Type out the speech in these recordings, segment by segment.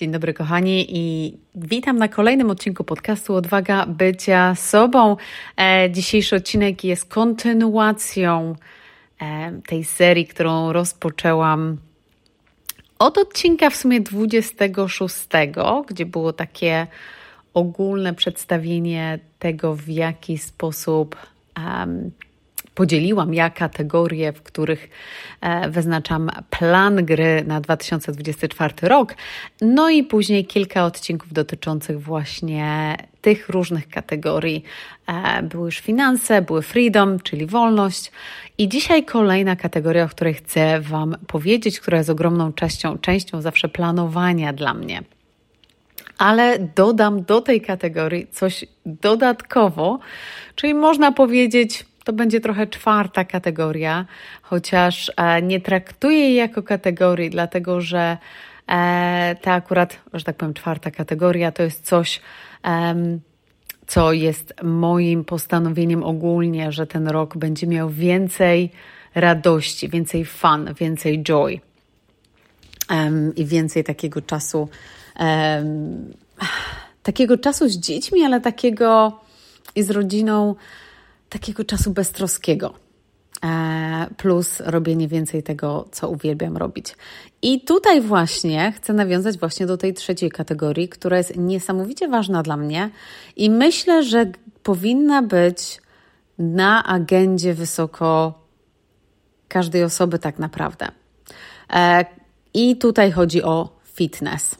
Dzień dobry, kochani, i witam na kolejnym odcinku podcastu Odwaga Bycia Sobą. E, dzisiejszy odcinek jest kontynuacją e, tej serii, którą rozpoczęłam od odcinka w sumie 26, gdzie było takie ogólne przedstawienie tego, w jaki sposób. Podzieliłam ja kategorie, w których e, wyznaczam plan gry na 2024 rok. No i później kilka odcinków dotyczących właśnie tych różnych kategorii. E, były już finanse, były freedom, czyli wolność. I dzisiaj kolejna kategoria, o której chcę Wam powiedzieć, która jest ogromną częścią, częścią zawsze planowania dla mnie ale dodam do tej kategorii coś dodatkowo, czyli można powiedzieć to będzie trochę czwarta kategoria, chociaż e, nie traktuję jej jako kategorii, dlatego że e, ta akurat, że tak powiem, czwarta kategoria to jest coś, co jest moim postanowieniem ogólnie, że ten rok będzie miał więcej radości, więcej fun, więcej joy i więcej takiego czasu, takiego czasu z dziećmi, ale takiego i z rodziną takiego czasu beztroskiego. E, plus robienie więcej tego, co uwielbiam robić. I tutaj właśnie chcę nawiązać właśnie do tej trzeciej kategorii, która jest niesamowicie ważna dla mnie i myślę, że powinna być na agendzie wysoko każdej osoby tak naprawdę. E, I tutaj chodzi o fitness.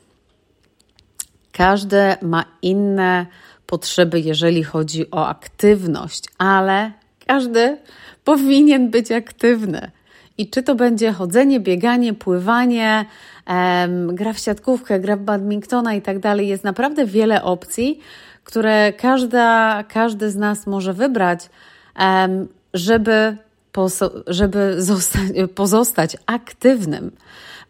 Każdy ma inne potrzeby, jeżeli chodzi o aktywność, ale każdy powinien być aktywny. I czy to będzie chodzenie, bieganie, pływanie, um, gra w siatkówkę, gra w badmintona i tak dalej, jest naprawdę wiele opcji, które każda, każdy z nas może wybrać, um, żeby, żeby zostać, pozostać aktywnym.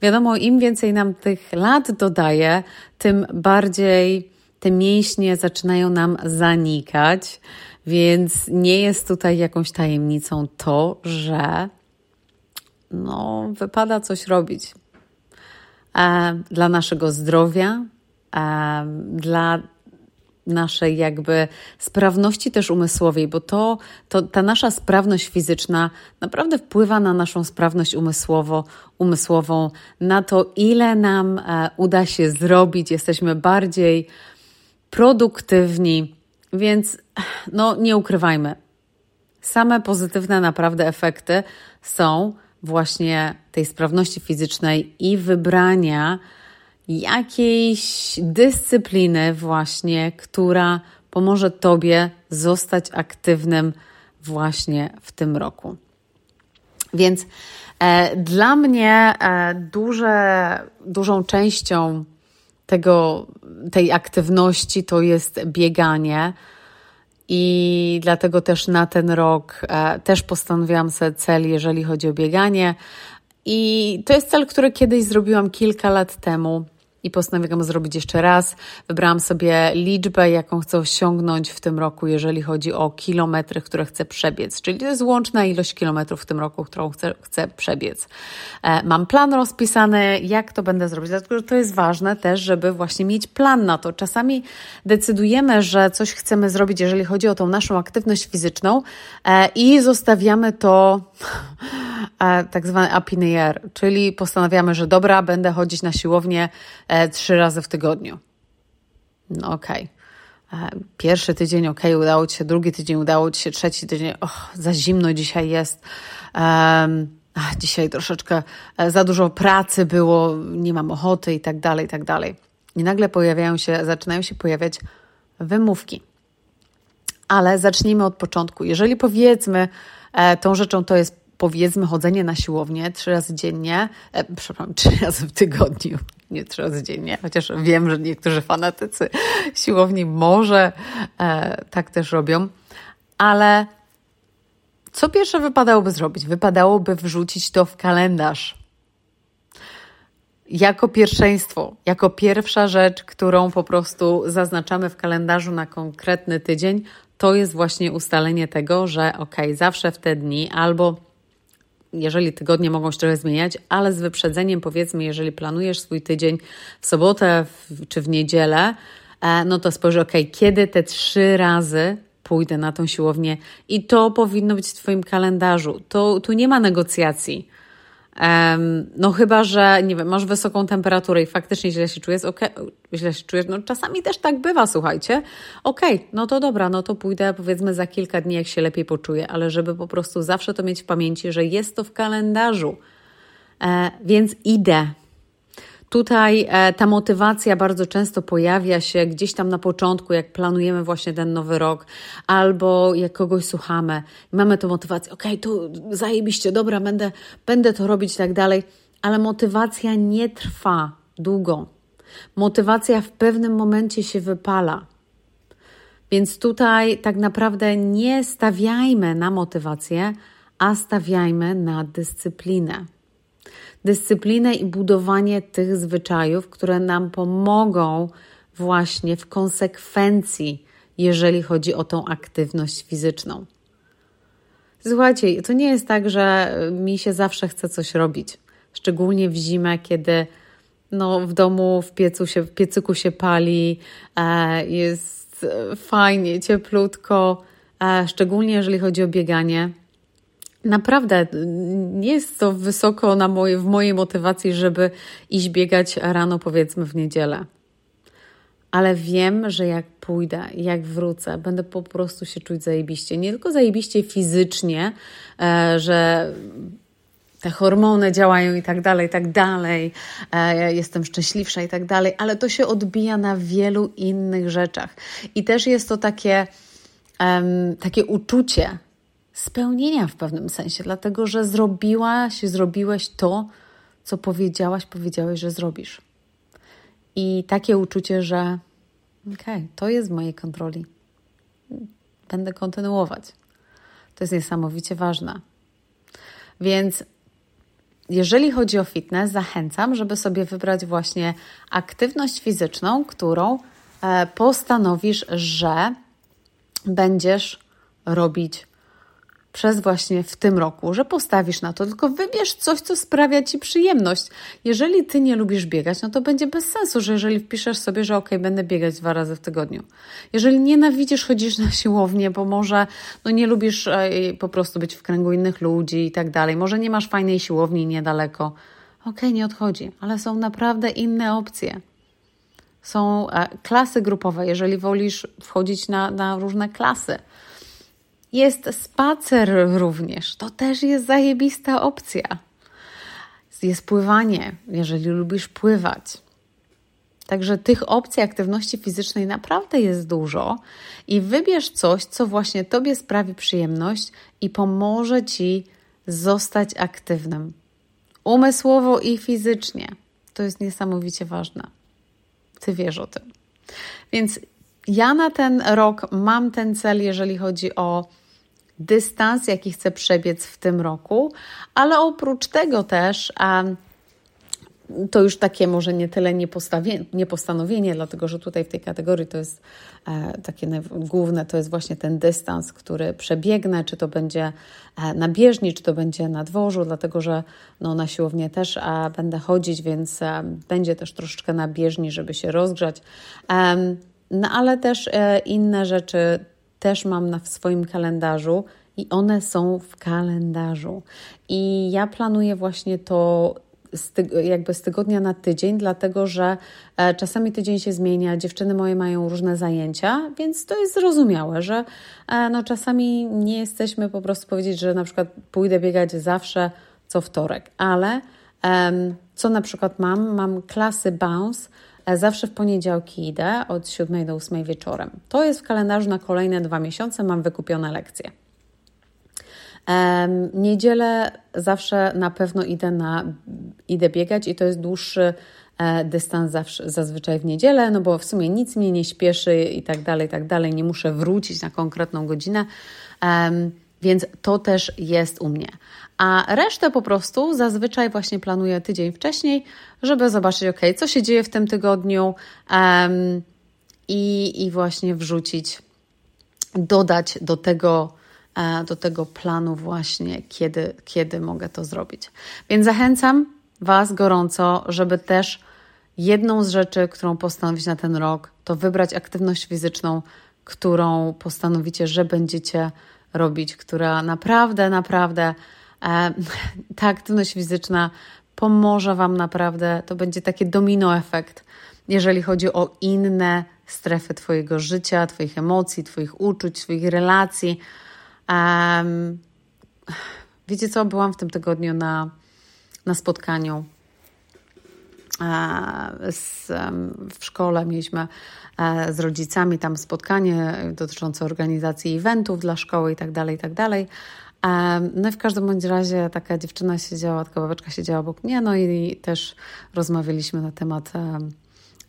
Wiadomo, im więcej nam tych lat dodaje, tym bardziej te mięśnie zaczynają nam zanikać, więc nie jest tutaj jakąś tajemnicą to, że no, wypada coś robić e, dla naszego zdrowia, e, dla naszej jakby sprawności też umysłowej, bo to, to ta nasza sprawność fizyczna naprawdę wpływa na naszą sprawność umysłowo, umysłową, na to, ile nam e, uda się zrobić. Jesteśmy bardziej produktywni, więc no nie ukrywajmy. Same pozytywne naprawdę efekty są właśnie tej sprawności fizycznej i wybrania jakiejś dyscypliny, właśnie, która pomoże Tobie zostać aktywnym właśnie w tym roku. Więc e, dla mnie e, duże, dużą częścią tego, tej aktywności to jest bieganie. I dlatego też na ten rok e, też postanowiłam sobie cel, jeżeli chodzi o bieganie. I to jest cel, który kiedyś zrobiłam kilka lat temu i postanowiłam zrobić jeszcze raz. Wybrałam sobie liczbę, jaką chcę osiągnąć w tym roku, jeżeli chodzi o kilometry, które chcę przebiec, czyli to jest łączna ilość kilometrów w tym roku, którą chcę, chcę przebiec. E, mam plan rozpisany, jak to będę zrobić, dlatego że to jest ważne też, żeby właśnie mieć plan na to. Czasami decydujemy, że coś chcemy zrobić, jeżeli chodzi o tą naszą aktywność fizyczną e, i zostawiamy to tak zwany up in the air, czyli postanawiamy, że dobra, będę chodzić na siłownię e, trzy razy w tygodniu. No okej. Okay. E, pierwszy tydzień, ok, udało ci się, drugi tydzień udało ci się, trzeci tydzień, och, za zimno dzisiaj jest. Um, dzisiaj troszeczkę e, za dużo pracy było, nie mam ochoty i tak dalej, i tak dalej. I nagle pojawiają się, zaczynają się pojawiać wymówki. Ale zacznijmy od początku. Jeżeli powiedzmy, tą rzeczą to jest powiedzmy chodzenie na siłownię trzy razy dziennie, e, przepraszam, trzy razy w tygodniu, nie trzy razy dziennie, chociaż wiem, że niektórzy fanatycy siłowni może e, tak też robią, ale co pierwsze wypadałoby zrobić? Wypadałoby wrzucić to w kalendarz. Jako pierwszeństwo, jako pierwsza rzecz, którą po prostu zaznaczamy w kalendarzu na konkretny tydzień, to jest właśnie ustalenie tego, że ok, zawsze w te dni albo jeżeli tygodnie mogą się trochę zmieniać, ale z wyprzedzeniem powiedzmy, jeżeli planujesz swój tydzień w sobotę czy w niedzielę, e, no to spojrz, ok, kiedy te trzy razy pójdę na tą siłownię i to powinno być w Twoim kalendarzu. To, tu nie ma negocjacji. No chyba, że nie wiem, masz wysoką temperaturę i faktycznie źle się czujesz, okay, źle się czujesz, no czasami też tak bywa, słuchajcie. Okej, okay, no to dobra, no to pójdę powiedzmy za kilka dni, jak się lepiej poczuję, ale żeby po prostu zawsze to mieć w pamięci, że jest to w kalendarzu. E, więc idę, Tutaj e, ta motywacja bardzo często pojawia się gdzieś tam na początku, jak planujemy właśnie ten nowy rok, albo jak kogoś słuchamy mamy tę motywację, okej, okay, tu zajebiście, dobra, będę, będę to robić i tak dalej, ale motywacja nie trwa długo. Motywacja w pewnym momencie się wypala. Więc tutaj tak naprawdę nie stawiajmy na motywację, a stawiajmy na dyscyplinę dyscyplinę i budowanie tych zwyczajów, które nam pomogą właśnie w konsekwencji, jeżeli chodzi o tą aktywność fizyczną. Słuchajcie, to nie jest tak, że mi się zawsze chce coś robić, szczególnie w zimę, kiedy no, w domu, w, piecu się, w piecyku się pali, e, jest fajnie, cieplutko, e, szczególnie jeżeli chodzi o bieganie. Naprawdę nie jest to wysoko na moje, w mojej motywacji, żeby iść biegać rano, powiedzmy w niedzielę. Ale wiem, że jak pójdę, jak wrócę, będę po prostu się czuć zajebiście. Nie tylko zajebiście fizycznie, e, że te hormony działają i tak dalej, i tak dalej, e, jestem szczęśliwsza i tak dalej, ale to się odbija na wielu innych rzeczach. I też jest to takie, takie uczucie, spełnienia w pewnym sensie, dlatego że zrobiłaś, zrobiłeś to, co powiedziałaś, powiedziałeś, że zrobisz. I takie uczucie, że okej, okay, to jest w mojej kontroli. Będę kontynuować. To jest niesamowicie ważne. Więc jeżeli chodzi o fitness, zachęcam, żeby sobie wybrać właśnie aktywność fizyczną, którą e, postanowisz, że będziesz robić przez właśnie w tym roku, że postawisz na to, tylko wybierz coś, co sprawia ci przyjemność. Jeżeli ty nie lubisz biegać, no to będzie bez sensu, że jeżeli wpiszesz sobie, że ok, będę biegać dwa razy w tygodniu. Jeżeli nienawidzisz chodzisz na siłownię, bo może no nie lubisz e, po prostu być w kręgu innych ludzi i tak dalej, może nie masz fajnej siłowni niedaleko, ok, nie odchodzi, ale są naprawdę inne opcje. Są e, klasy grupowe, jeżeli wolisz wchodzić na, na różne klasy jest spacer również. To też jest zajebista opcja. Jest pływanie, jeżeli lubisz pływać. Także tych opcji aktywności fizycznej naprawdę jest dużo i wybierz coś, co właśnie Tobie sprawi przyjemność i pomoże Ci zostać aktywnym. Umysłowo i fizycznie. To jest niesamowicie ważne. Ty wiesz o tym. Więc ja na ten rok mam ten cel, jeżeli chodzi o dystans, jaki chcę przebiec w tym roku, ale oprócz tego też. Um, to już takie może nie tyle niepostanowienie, dlatego że tutaj w tej kategorii to jest e, takie główne, to jest właśnie ten dystans, który przebiegnę, czy to będzie e, na bieżni, czy to będzie na dworzu, dlatego że no, na siłownię też będę chodzić, więc e, będzie też troszeczkę na bieżni, żeby się rozgrzać. no ale też inne rzeczy też mam na, w swoim kalendarzu i one są w kalendarzu. I ja planuję właśnie to z jakby z tygodnia na tydzień, dlatego że e, czasami tydzień się zmienia, dziewczyny moje mają różne zajęcia, więc to jest zrozumiałe, że e, no, czasami nie jesteśmy po prostu powiedzieć, że na przykład pójdę biegać zawsze co wtorek, ale co na przykład mam? Mam klasy bounce zawsze w poniedziałki idę od 7 do 8 wieczorem. To jest w kalendarzu na kolejne dwa miesiące, mam wykupione lekcje. Niedzielę zawsze na pewno idę, na, idę biegać i to jest dłuższy e, dystans zawsze, zazwyczaj w niedzielę, no bo w sumie nic mnie nie śpieszy i tak dalej, i tak dalej. Nie muszę wrócić na konkretną godzinę, więc to też jest u mnie a resztę po prostu zazwyczaj właśnie planuję tydzień wcześniej, żeby zobaczyć, ok, co się dzieje w tym tygodniu um, i, i właśnie wrzucić, dodać do tego e, do tego planu właśnie, kiedy, kiedy mogę to zrobić. Więc zachęcam Was gorąco, żeby też jedną z rzeczy, którą postanowić na ten rok, to wybrać aktywność fizyczną, którą postanowicie, że będziecie robić, która naprawdę, naprawdę e, ta aktywność fizyczna pomoże Wam naprawdę. To będzie taki domino efekt, jeżeli chodzi o inne strefy Twojego życia, Twoich emocji, Twoich uczuć, Twoich relacji. Um, wiecie co? Byłam w tym tygodniu na, na spotkaniu z, w szkole. Mieliśmy e, z rodzicami tam spotkanie dotyczące organizacji eventów dla szkoły i tak dalej, i tak dalej. No i w każdym bądź razie taka dziewczyna siedziała, taka babeczka siedziała obok mnie, no i też rozmawialiśmy na temat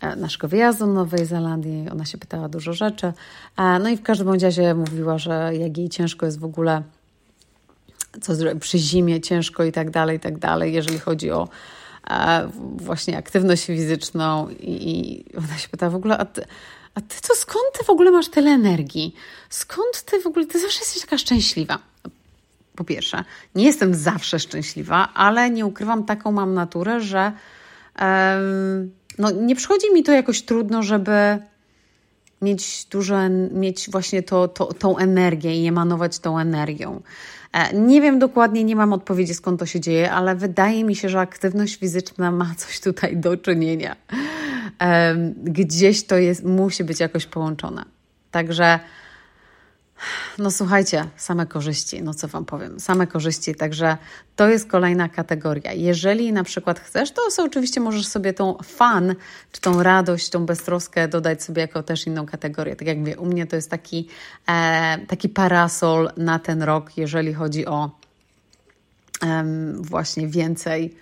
e, naszego wyjazdu do Nowej Zelandii. Ona się pytała dużo rzeczy. No i w każdym bądź razie mówiła, że jak jej ciężko jest w ogóle co przy zimie ciężko i tak dalej, i tak dalej, jeżeli chodzi o właśnie aktywność fizyczną i, ona się pyta w ogóle, a ty, a ty to skąd ty w ogóle masz tyle energii? Skąd ty w ogóle, ty zawsze jesteś taka szczęśliwa? po pierwsze, nie jestem zawsze szczęśliwa, ale nie ukrywam, taką mam naturę, że um, no, nie przychodzi mi to jakoś trudno, żeby mieć dużo, mieć właśnie to, to, tą energię i emanować tą energią. E, nie wiem dokładnie, nie mam odpowiedzi skąd to się dzieje, ale wydaje mi się, że aktywność fizyczna ma coś tutaj do czynienia. Gdzieś to jest, musi być jakoś połączone. Także no słuchajcie, same korzyści, no co Wam powiem, same korzyści, także to jest kolejna kategoria. Jeżeli na przykład chcesz, to oczywiście możesz sobie tą fan, czy tą radość, tą beztroskę dodać sobie jako też inną kategorię. Tak jak mówię, u mnie to jest taki, e, taki parasol na ten rok, jeżeli chodzi o e, właśnie więcej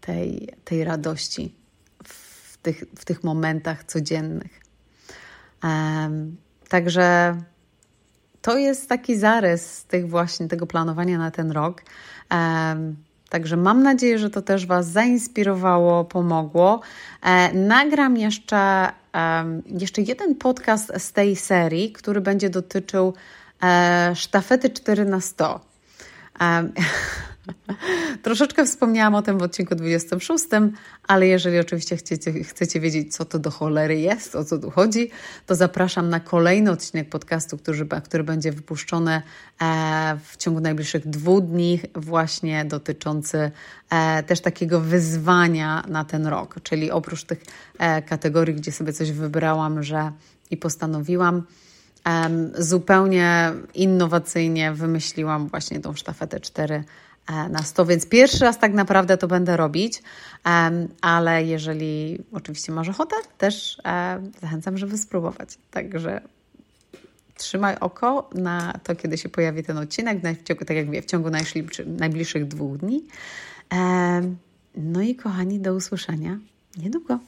tej, tej radości w tych, w tych momentach codziennych. E, także to jest taki zarys tych właśnie tego planowania na ten rok. Także mam nadzieję, że to też Was zainspirowało, pomogło. E, nagram jeszcze, jeszcze jeden podcast z tej serii, który będzie dotyczył e, sztafety 4 na 100. Troszeczkę wspomniałam o tym w odcinku 26, ale jeżeli oczywiście chcecie, chcecie wiedzieć, co to do cholery jest, o co tu chodzi, to zapraszam na kolejny odcinek podcastu, który, który będzie wypuszczony e, w ciągu najbliższych dwóch dni, właśnie dotyczący e, też takiego wyzwania na ten rok. Czyli oprócz tych e, kategorii, gdzie sobie coś wybrałam, że i postanowiłam, zupełnie innowacyjnie wymyśliłam właśnie tą sztafetę 4 E, na 100, więc pierwszy raz tak naprawdę to będę robić, ale jeżeli oczywiście masz ochotę, też e, zachęcam, żeby spróbować. Także trzymaj oko na to, kiedy się pojawi ten odcinek, w ciągu, tak jak mówię, w ciągu najbliższych dwóch dni. No i kochani, do usłyszenia niedługo.